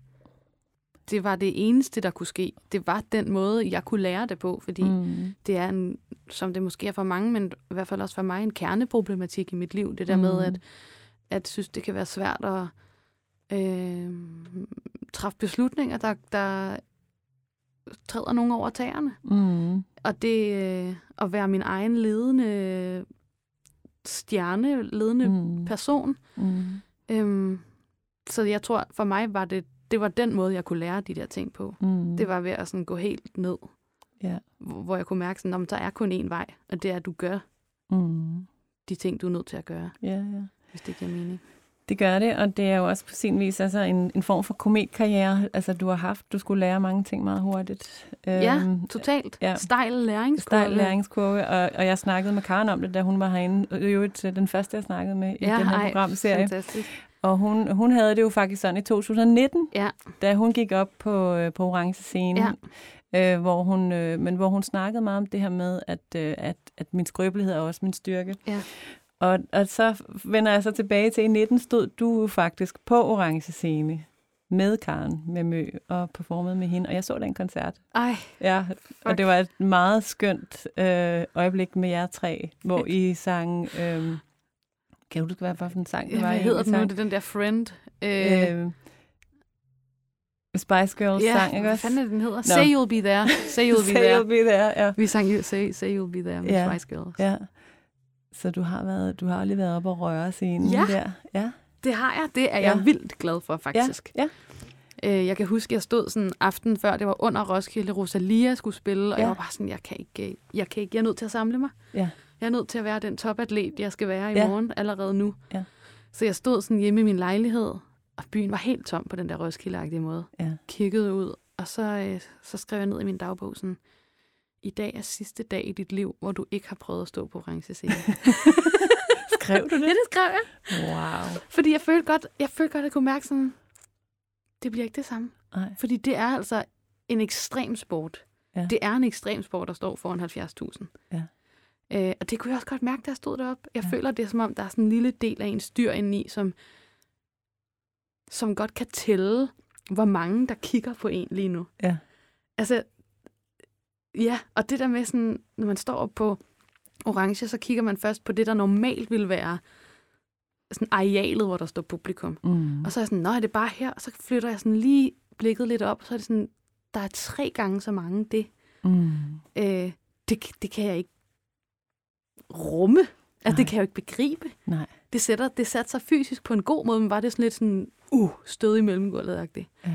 det var det eneste, der kunne ske. Det var den måde, jeg kunne lære det på, fordi Mm. det er en, som det måske er for mange, men i hvert fald også for mig, en kerneproblematik i mit liv. Det der med, Mm. at, at synes, det kan være svært at øh, træffe beslutninger, der, der træder nogen over tæerne. Mm. Og det øh, at være min egen ledende stjerne, ledende. Mm. person. Mm. Øhm, så jeg tror, for mig var det, det var den måde, jeg kunne lære de der ting på. Mm. Det var ved at sådan gå helt ned, Ja. hvor, jeg kunne mærke, sådan, at der er kun én vej, og det er, at du gør Mm. de ting, du er nødt til at gøre, Ja, ja. hvis det giver mening. Det gør det, og det er jo også på sin vis altså en, en form for kometkarriere, altså du har haft. Du skulle lære mange ting meget hurtigt. Ja, Øhm, Totalt. ja. Ja. Stejl læringskurve. Stejl læringskurve, og, og jeg snakkede med Karen om det, da hun var herinde. I øvrigt øh, den første, jeg snakkede med i Ja, den her ej, programserie. Fantastisk. Og hun, hun havde det jo faktisk sådan i 2019, Ja. da hun gik op på, øh, på orange scenen. Øh, hvor hun, øh, men hvor hun snakkede meget om det her med, at, øh, at, at min skrøbelighed er også min styrke. Ja. Og, og så vender jeg så tilbage til, i 19 stod du faktisk på orange scene med Karen med Mø og performede med hende, og jeg så den koncert. Ej, Ja, og Fuck. det var et meget skønt øh, øjeblik med jer tre, hvor I sang... Øh, kan du huske, hvad for en sang det ja, var? hvad hedder den nu? Det er den der friend. Øh, Øh, Spice Girls ja, sang, ikke hvad også? fanden er det, den hedder? Nå. Say you'll be there. Say you'll be Say there. you'll be there, ja. Vi sang jo Say, Say You'll Be There med Ja. Spice Girls. ja. Så du har, været, du har lige været op og røre scenen Ja. der. Ja. Det har jeg. Det er Ja. jeg vildt glad for, faktisk. Ja. Øh, jeg kan huske, jeg stod sådan aften før, det var under Roskilde, Rosalia skulle spille, og Ja. jeg var bare sådan, jeg kan ikke, jeg kan ikke, jeg er nødt til at samle mig. Ja. Jeg er nødt til at være den topatlet, jeg skal være i Ja. morgen allerede nu. Ja. Så jeg stod sådan hjemme i min lejlighed, og byen var helt tom på den der Roskilde-agtige måde. Ja. Kiggede ud, og så, øh, så skrev jeg ned i min dagbog sådan, i dag er sidste dag i dit liv, hvor du ikke har prøvet at stå på orange scene. *laughs* Skrev du ja, det? det skrev jeg. Wow. Fordi jeg følte godt, jeg følte godt, at jeg kunne mærke sådan, det bliver ikke det samme. Ej. Fordi det er altså en ekstrem sport. Ja. Det er en ekstrem sport, der står foran 70.000. Ja. Øh, og det kunne jeg også godt mærke, da jeg stod deroppe. Jeg Ja. føler, det er som om, der er sådan en lille del af en styr indeni, som, som godt kan tælle, hvor mange, der kigger på en lige nu. Ja. Altså, ja, og det der med sådan, når man står på orange, så kigger man først på det, der normalt vil være sådan arealet, hvor der står publikum. Mm. Og så er jeg sådan, nå, er det bare her? Og så flytter jeg sådan lige blikket lidt op, og så er det sådan, der er tre gange så mange det. Mm. Øh, det, det kan jeg ikke rumme. Altså, Nej. det kan jeg jo ikke begribe. Nej. Det sætter, det satte sig fysisk på en god måde, men var det sådan lidt sådan, uh, stød i mellemgulvet-agtigt.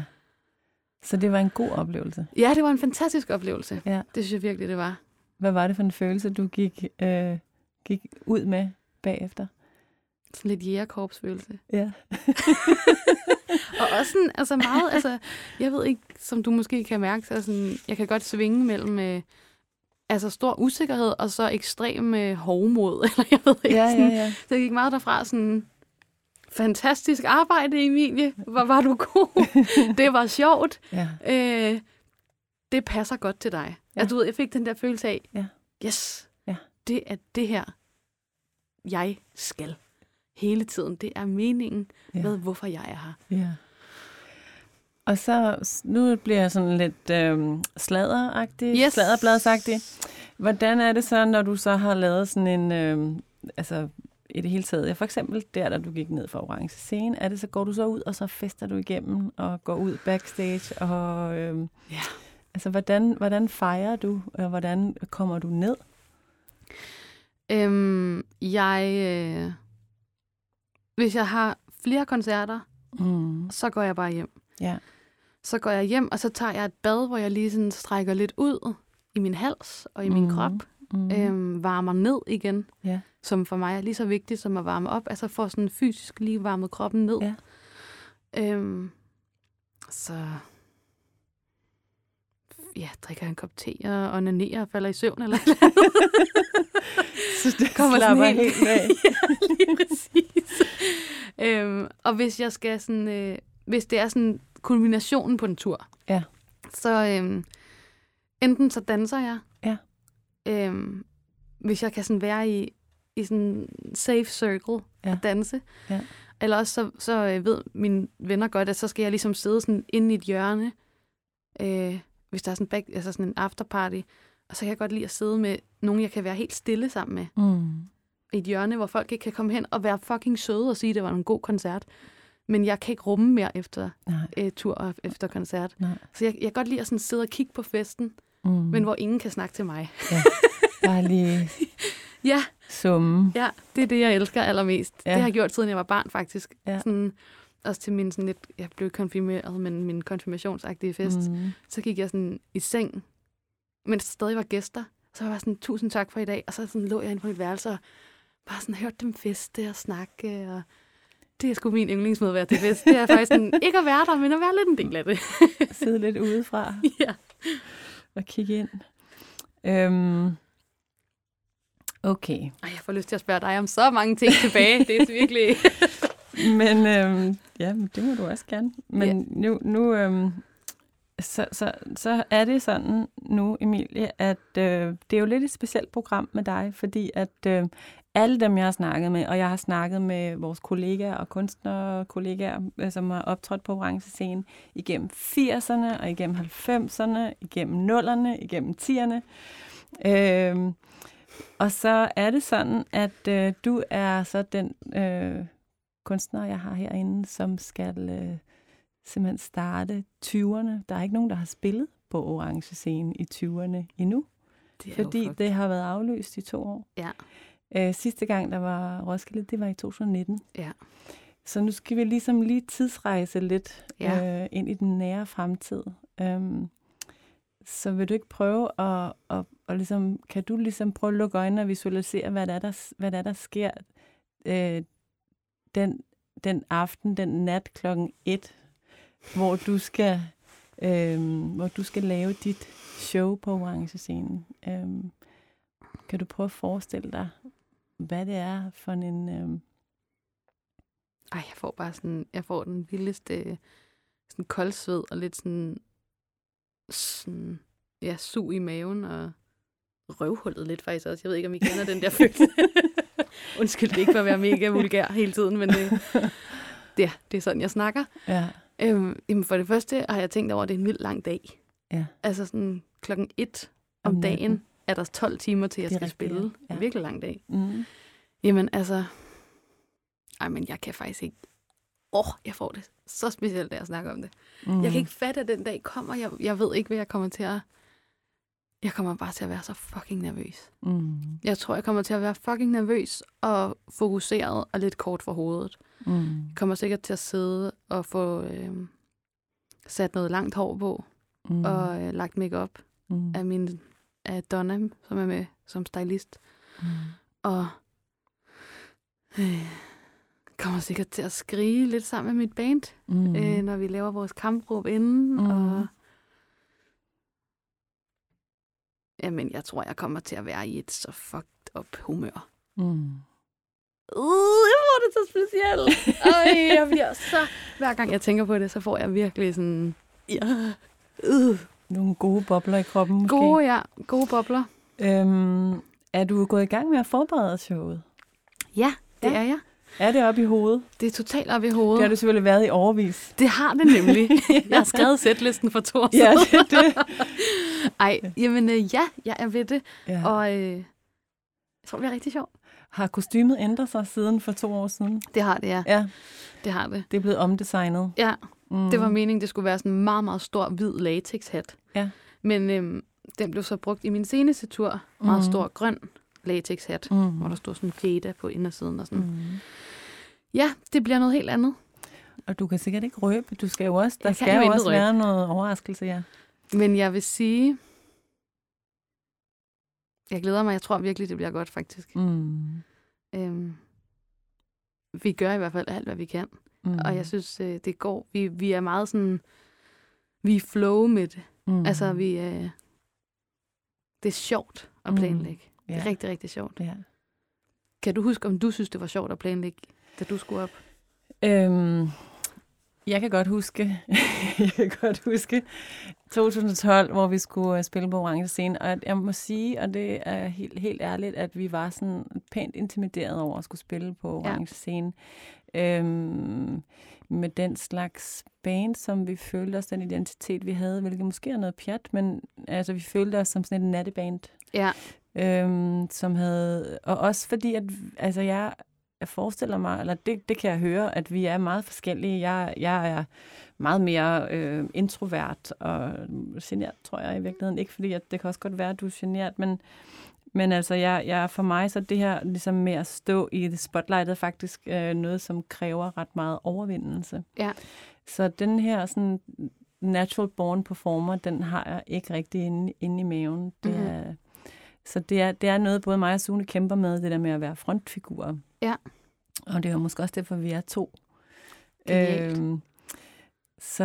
Så det var en god oplevelse. Ja, det var en fantastisk oplevelse. Ja. Det synes jeg virkelig, det var. Hvad var det for en følelse, du gik, øh, gik ud med bagefter? Sådan lidt jægerkorpsfølelse. Ja. *laughs* Og også sådan, altså meget, altså, jeg ved ikke, som du måske kan mærke, så sådan, jeg kan godt svinge mellem øh, altså stor usikkerhed og så ekstrem øh, hovmod, *laughs* eller jeg ved ikke. Ja, ja, sådan, ja. Så jeg gik meget derfra sådan, fantastisk arbejde, Emilie. Hvor var du god. *laughs* det var sjovt. ja. Øh, det passer godt til dig. Ja. Altså, du ved, jeg fik den der følelse af, Ja. yes, Ja. det er det her, jeg skal. Hele tiden. Det er meningen Ja. med, hvorfor jeg er her. Ja. Og så, nu bliver jeg sådan lidt øh, sladderagtig, Yes. sladderbladsagtig. Hvordan er det så, når du så har lavet sådan en, øh, altså i det hele taget, ja, for eksempel der, da du gik ned for orange scene, er det så, går du så ud, og så fester du igennem, og går ud backstage, og øh, Ja. altså, hvordan, hvordan fejrer du, og hvordan kommer du ned? Øhm, jeg, øh, hvis jeg har flere koncerter, Mm. så går jeg bare hjem. Ja. Så går jeg hjem, og så tager jeg et bad, hvor jeg lige sådan strækker lidt ud i min hals og i min Mhm. krop. Mm. Øhm, varmer ned igen, Ja. Som for mig er lige så vigtigt som at varme op. Altså får sådan fysisk lige varmet kroppen ned. Ja. Øhm, så ja, drikker en kop te og onanerer og falder i søvn eller et eller andet. *laughs* Så det Kommer sådan slapper helt- helt af. *laughs* ja, lige præcis. øhm, og hvis jeg skal sådan, øh, hvis det er sådan kulminationen på en tur, Ja. så øhm, enten så danser jeg, Ja. øhm, hvis jeg kan sådan være i, i sådan en safe circle Ja. og danse, Ja. eller også så, så øh, ved mine venner godt, at så skal jeg ligesom sidde sådan inde i et hjørne, øh, hvis der er sådan, back, altså sådan en afterparty, og så kan jeg godt lide at sidde med nogen, jeg kan være helt stille sammen med Mm. i et hjørne, hvor folk ikke kan komme hen og være fucking søde og sige, at det var en god koncert. Men jeg kan ikke rumme mere efter øh, tur og efter koncert. nej. Så jeg, jeg kan godt lide at sådan sidde og kigge på festen, Mm. men hvor ingen kan snakke til mig. *laughs* Bare lige *laughs* Ja, summe. ja, det er det, jeg elsker allermest. Ja. Det har jeg gjort, siden jeg var barn, faktisk. Ja. Sådan, også til min sådan lidt, jeg blev konfirmeret, men min konfirmationsagtige fest. Mm. Så gik jeg sådan i seng, mens der stadig var gæster. Så var jeg sådan, tusind tak for i dag. Og så sådan, lå jeg inde på mit værelse og bare sådan hørte dem feste og snakke. Og det er sgu min være til fest. Det er faktisk sådan, *laughs* ikke at være der, men at være lidt en del af det. Sidde lidt udefra *laughs* ja. og kigge ind. Øhm. Okay. Ej, jeg får lyst til at spørge dig om så mange ting tilbage. Det er virkelig... *laughs* Men øhm, ja, det må du også gerne. Men Ja. nu, nu øhm, så, så, så er det sådan nu, Emilie, at øh, det er jo lidt et specielt program med dig, fordi at øh, alle dem, jeg har snakket med, og jeg har snakket med vores kollegaer og kunstnere kollegaer, øh, som har optrådt på orange scene igennem 80'erne og igennem 90'erne, igennem 0'erne, igennem 10'erne. Øh, og så er det sådan, at øh, du er så den øh, kunstner, jeg har herinde, som skal øh, simpelthen starte 20'erne. Der er ikke nogen, der har spillet på orange scene i 20'erne endnu, Det fordi det har været aflyst i to år. Ja. Øh, sidste gang, der var Roskilde, det var i 2019. Ja. Så nu skal vi ligesom lige tidsrejse lidt Ja. øh, ind i den nære fremtid. Øhm, så vil du ikke prøve at, at, at ligesom, kan du ligesom prøve at lukke øjnene og visualisere, hvad der, er, der, hvad der, er, der sker øh, den, den aften, den nat klokken et, hvor du skal, øh, hvor du skal lave dit show på orange scenen. Øh, kan du prøve at forestille dig, hvad det er for en... Øh, Ej, jeg får bare sådan, jeg får den vildeste sådan koldsved og lidt sådan, sådan ja, sug i maven og røvhullet lidt faktisk også. Jeg ved ikke, om I kender den der følelse. *laughs* Undskyld, det ikke for at være mega vulgær hele tiden, men det, *laughs* ja, det er sådan, jeg snakker. ja, Øhm, jamen for det første har jeg tænkt over, at det er en vild lang dag. Ja. Altså sådan klokken et om, Om natten. dagen er der 12 timer til, jeg Det er skal rigtigt, spille. ja. Det er en virkelig lang dag. mm, Jamen altså, ej, men jeg kan faktisk ikke... Åh, oh, jeg får det så specielt, da jeg snakker om det. Mm. Jeg kan ikke fatte, at den dag kommer. Jeg, jeg ved ikke, hvad jeg kommer til at... Jeg kommer bare til at være så fucking nervøs. Mm. Jeg tror, jeg kommer til at være fucking nervøs og fokuseret og lidt kort for hovedet. Mm. Jeg kommer sikkert til at sidde og få øh, sat noget langt hår på mm. og øh, lagt makeup mm. af min af Donna, som er med som stylist. Mm. Og øh, kommer sikkert til at skrige lidt sammen med mit band, Mm. øh, når vi laver vores kampråb inden. Mm. Og Jamen, jeg tror, jeg kommer til at være i et så fucked up humør. Mm. Uh, jeg får det så specielt. Ej, jeg bliver så... Hver gang jeg tænker på det, så får jeg virkelig sådan... Ja. Uh. Nogle gode bobler i kroppen måske. Gode, ja. Gode bobler. Øhm, er du gået i gang med at forberede showet? Ja, det ja. er jeg. Er det oppe i hovedet? Det er totalt op i hovedet. Det har du selvfølgelig været i overvis. Det har det nemlig. *laughs* Jeg har skrevet sætlisten for to år Ja, siden. det er det. *laughs* Ej, jamen øh, ja, jeg er ved det. Ja. Og øh, jeg tror, det bliver rigtig sjovt. Har kostymet ændret sig siden for to år siden? Det har det, ja. Ja, Det har det. det er blevet omdesignet. Ja, Mm. det var meningen, det skulle være sådan en meget, meget stor hvid latexhat. Ja. Men øhm, den blev så brugt i min seneste tur. Meget Mhm. stor grøn latexhat, mm. hvor der stod sådan Jada på indersiden og sådan. Mm. Mm. Ja, det bliver noget helt andet. Og du kan sikkert ikke røbe. Du skal jo også, der Jeg skal jo også røbe. være noget overraskelse, ja. Men jeg vil sige... Jeg glæder mig. Jeg tror virkelig, det bliver godt, faktisk. Mm. Øhm, vi gør i hvert fald alt, hvad vi kan. Mm. Og jeg synes, øh, det går. Vi, vi er meget sådan... Vi er flow med det. mm. Altså, vi... Øh, det er sjovt at Mm. planlægge. ja. Det er rigtig, rigtig sjovt. Ja. Kan du huske, om du synes, det var sjovt at planlægge, da du skulle op? Øhm, jeg kan godt huske, *laughs* jeg kan godt huske 2012, hvor vi skulle øh, spille på Orange Scene, og at jeg må sige, og det er helt, helt ærligt, at vi var sådan pænt intimideret over at skulle spille på Orange ja. Scene. Øhm, med den slags band, som vi følte os, den identitet, vi havde, hvilket måske er noget pjat, men altså, vi følte os som sådan et natteband, Ja, øhm, som havde, og også fordi, at altså jeg, jeg forestiller mig, eller det, det kan jeg høre, at vi er meget forskellige. Jeg, jeg er meget mere øh, introvert og genert, tror jeg i virkeligheden. Ikke fordi, at det kan også godt være, at du er genert, men, men altså, jeg, jeg, for mig så det her ligesom med at stå i det spotlightet faktisk øh, noget, som kræver ret meget overvindelse. Ja. Så den her sådan natural born performer, den har jeg ikke rigtig inde, inde i maven. Det Mhm. er, så det er, det er noget, både mig og Sune kæmper med, det der med at være frontfigurer. Ja. Og det er jo måske også derfor, vi er to. Genialt. Øhm, så,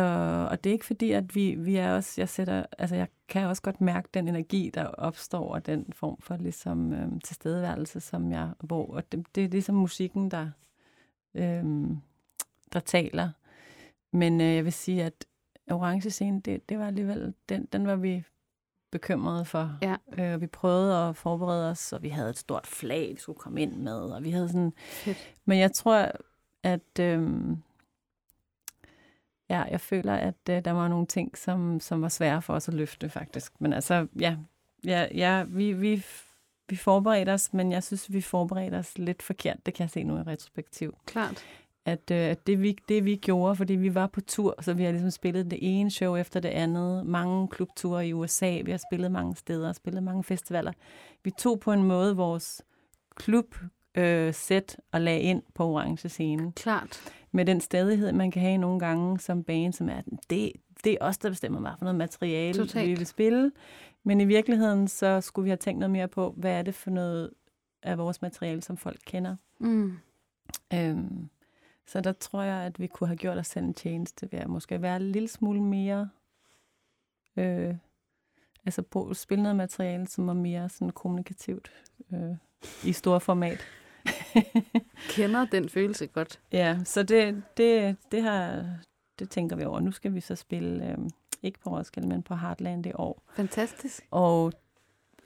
og det er ikke fordi, at vi, vi er også, jeg sætter, altså jeg kan også godt mærke den energi, der opstår, og den form for ligesom øhm, tilstedeværelse, som jeg, hvor, og det, det er ligesom musikken, der, øhm, der taler. Men øh, jeg vil sige, at orange scene, det, det var alligevel, den, den var vi bekymrede for. Ja. Øh, vi prøvede at forberede os, og vi havde et stort flag, vi skulle komme ind med, og vi havde sådan... Fedt. Men jeg tror, at... Øhm, ja, jeg føler, at øh, der var nogle ting, som, som var svære for os at løfte, faktisk. Men altså, ja, ja, ja vi, vi, vi forberedte os, men jeg synes, vi forberedte os lidt forkert. Det kan jeg se nu i retrospektiv klart. At, øh, at det, vi, det vi gjorde, fordi vi var på tur, så vi har ligesom spillet det ene show efter det andet, mange klubture i USA, vi har spillet mange steder, spillet mange festivaler. Vi tog på en måde vores klub øh, sæt og lagde ind på orange scene. Klart. Med den stadighed, man kan have nogle gange som band, som er, det, det er os, der bestemmer, hvad for noget materiale Totalt. vi vil spille. Men i virkeligheden, så skulle vi have tænkt noget mere på, hvad er det for noget af vores materiale, som folk kender. Mm. Øhm, så der tror jeg, at vi kunne have gjort os selv en tjeneste ved at måske være en lille smule mere... Øh, altså på, spille noget materiale, som var mere sådan kommunikativt øh, i store format. *laughs* Kender den følelse godt. ja, så det, det, det, har, det tænker vi over. Nu skal vi så spille, øh, ikke på Roskilde, men på Heartland i år. Fantastisk. Og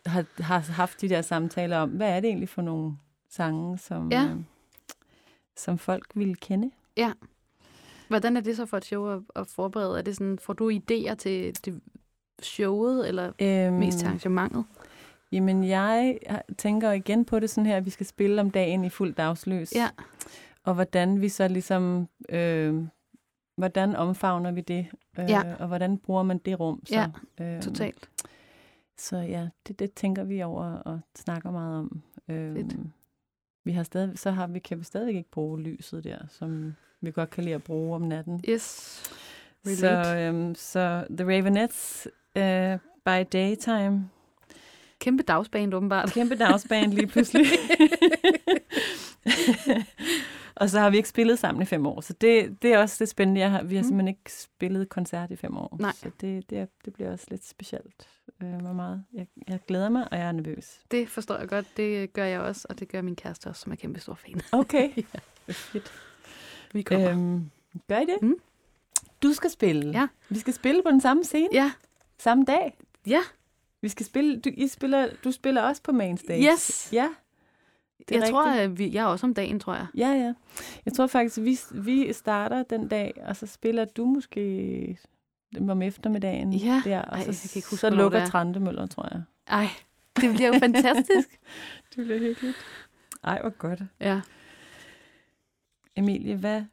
har, har haft de der samtaler om, hvad er det egentlig for nogle sange, som, Ja. øh, som folk ville kende. Hvordan er det så for et show at, at forberede? Er det sådan, får du idéer til det showet, eller Øhm, mest til arrangementet? Jamen, jeg tænker igen på det sådan her, at vi skal spille om dagen i fuld dagsløs. Ja. og hvordan vi så ligesom, øh, hvordan omfavner vi det, øh, Ja. og hvordan bruger man det rum så. Ja, øh, Totalt. Så ja, det, det tænker vi over og snakker meget om. Øh, Fedt. Vi har stadig, så har vi, kan vi stadig ikke bruge lyset der, som vi godt kan lide at bruge om natten. Yes. Så, øhm, så The Ravenettes øh, by Daytime. Kæmpe dagsbane, åbenbart. Kæmpe dagsband lige pludselig. *laughs* og så har vi ikke spillet sammen i fem år, så det, det er også lidt spændende. Jeg har, vi har Mm. simpelthen ikke spillet koncert i fem år. Nej. Så det, det, er, det bliver også lidt specielt. Øh, hvor meget. Jeg, jeg glæder mig, og jeg er nervøs. Det forstår jeg godt. Det gør jeg også, og det gør min kæreste også, som er kæmpe stor fan. Okay. *laughs* Ja. Fedt. Vi kommer. Øhm, gør I det? Mm. Du skal spille. Ja. Vi skal spille på den samme scene. Ja. Samme dag. Ja. Vi skal spille, du, I spiller, du spiller også på Mainstage. Yes. Ja. Det Jeg tror, rigtigt. at vi, jeg er også om dagen, tror jeg. Ja, ja. Jeg tror faktisk, vi, vi starter den dag, og så spiller du måske om eftermiddagen Ja. der, og Ej, så, jeg kan ikke huske, så lukker det er. Trandemøller, tror jeg. Ej, det bliver jo fantastisk. *laughs* Det bliver hyggeligt. Ej, hvor godt. Ja. Emilie, hvad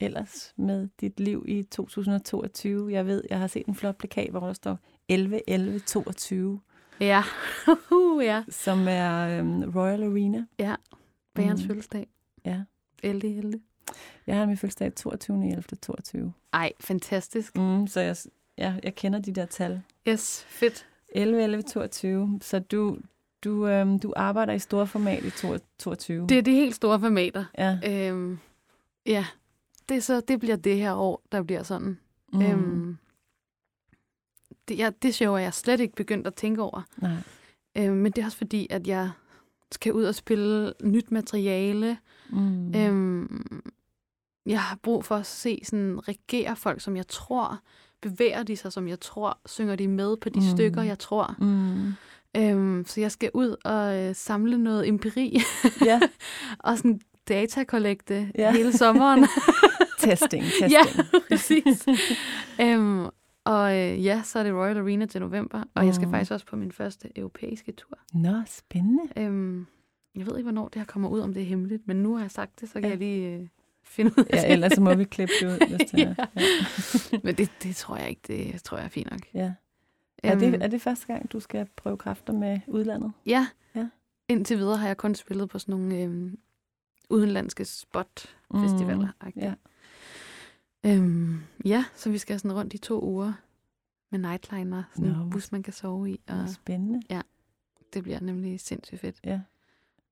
ellers med dit liv i 2022? Jeg ved, jeg har set en flot plakat, hvor der står 11 11 22, Ja. *laughs* Uh, ja. som er øhm, Royal Arena. Bærens Mm. fødselsdag. Ja. Elde, elde. Jeg har min fødselsdag 22. 11. 22. Ej, fantastisk. Mm, så jeg, ja, jeg kender de der tal. Yes, fedt. 11, 11, 22. Så du, du, øhm, du arbejder i store format i 22. Det er de helt store formater. ja. Øhm, ja, det, så, det bliver det her år, der bliver sådan. Mm. Øhm, det, ja, det show er jeg slet ikke begyndt at tænke over. Nej. Øhm, men det er også fordi, at jeg skal ud og spille nyt materiale. Mm. Øhm, jeg har brug for at se sådan regere folk, som jeg tror, bevæger de sig, som jeg tror, synger de med på de Mm. stykker, jeg tror. Mm. Øhm, så jeg skal ud og øh, samle noget empiri *laughs* Ja, *laughs* og sådan datakollekte ja. hele sommeren. *laughs* testing, testing. ja, præcis. øhm, og øh, ja, så er det Royal Arena til november, og jeg skal Mm. faktisk også på min første europæiske tur. Nå, spændende. Øhm, jeg ved ikke, hvornår det her kommer ud, om det er hemmeligt, men nu har jeg sagt det, så kan Ja. ja. jeg lige øh, finde ud af Ja, det. ellers så må vi klippe det ud, *laughs* hvis det er. Ja. Ja. *laughs* Men det, det tror jeg ikke, det tror jeg er fint nok. ja. Er, det, Øhm, er det første gang, du skal prøve kræfter med udlandet? Ja. Ja. Indtil videre har jeg kun spillet på sådan nogle øhm, udenlandske spot-festivaler. Mm, ja. Øhm, ja, så vi skal sådan rundt i to uger med nightliner, sådan Nå, en bus, man kan sove i, og spændende. det bliver nemlig sindssygt fedt. Ja.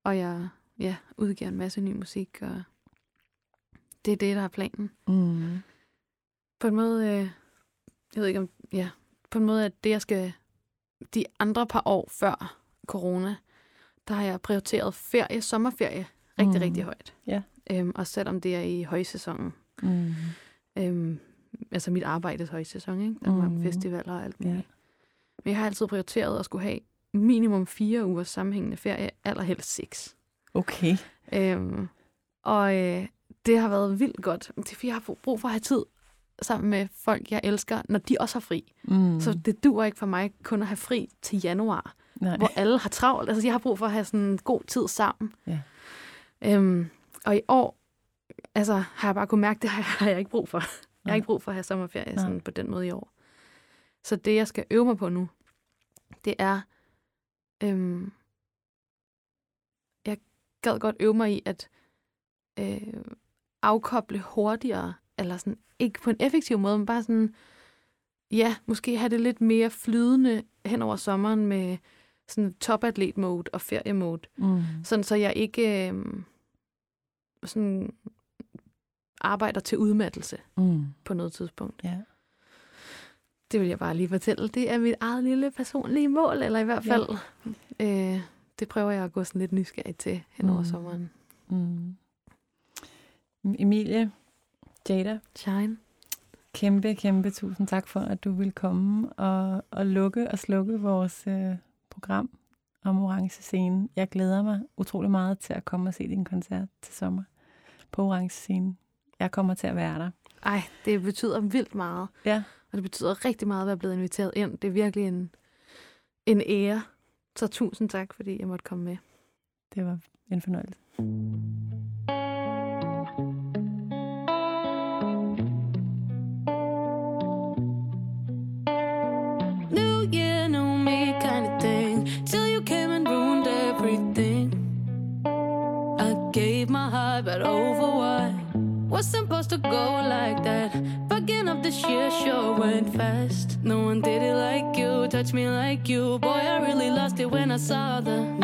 Og jeg ja, udgiver en masse ny musik, og det er det, der er planen. Mm. På en måde, øh, jeg ved ikke om, ja, på en måde, at det, jeg skal, de andre par år før corona, der har jeg prioriteret ferie, sommerferie, rigtig, Mm. rigtig højt. Ja. Øhm, og selvom det er i højsæsonen, Mm. Øhm, altså mit arbejdes højsæson, ikke? Der er Mm. mange festivaler og alt muligt. Men jeg har altid prioriteret at skulle have minimum fire ugers sammenhængende ferie, allerhelst seks. Okay. Øhm, og øh, det har været vildt godt. Det er fordi, jeg har brug for at have tid sammen med folk, jeg elsker, når de også har fri. Mm. Så det duer ikke for mig kun at have fri til januar, Nej. hvor alle har travlt. Altså, jeg har brug for at have sådan god tid sammen. Ja. Øhm, og i år altså, har jeg bare kunne mærke, det har jeg, *laughs* ikke brug for. Jeg har ikke brug for at have sommerferie sådan, på den måde i år. Så det, jeg skal øve mig på nu, det er... Øhm, jeg gad godt øve mig i at øh, afkoble hurtigere, eller sådan, ikke på en effektiv måde, men bare sådan, ja, måske have det lidt mere flydende hen over sommeren med sådan topatlet-mode og ferie-mode. Mm. Sådan, så jeg ikke øh, sådan arbejder til udmattelse Mm. på noget tidspunkt. Ja. Det vil jeg bare lige fortælle. Det er mit eget lille personlige mål, eller i hvert Ja. fald, øh, det prøver jeg at gå sådan lidt nysgerrig til hen over Mm. sommeren. Mm. Emilie, Jada, Shine. kæmpe, kæmpe tusind tak for, at du ville komme og, og lukke og slukke vores øh, program om Orange Scene. Jeg glæder mig utrolig meget til at komme og se din koncert til sommer på Orange Scene. Jeg kommer til at være der. Ej, det betyder vildt meget. Ja. Og det betyder rigtig meget at være blevet inviteret ind. Det er virkelig en, en ære. Så tusind tak, fordi jeg måtte komme med. Det var en fornøjelse. touch me like you. Boy, I really lost it when I saw the.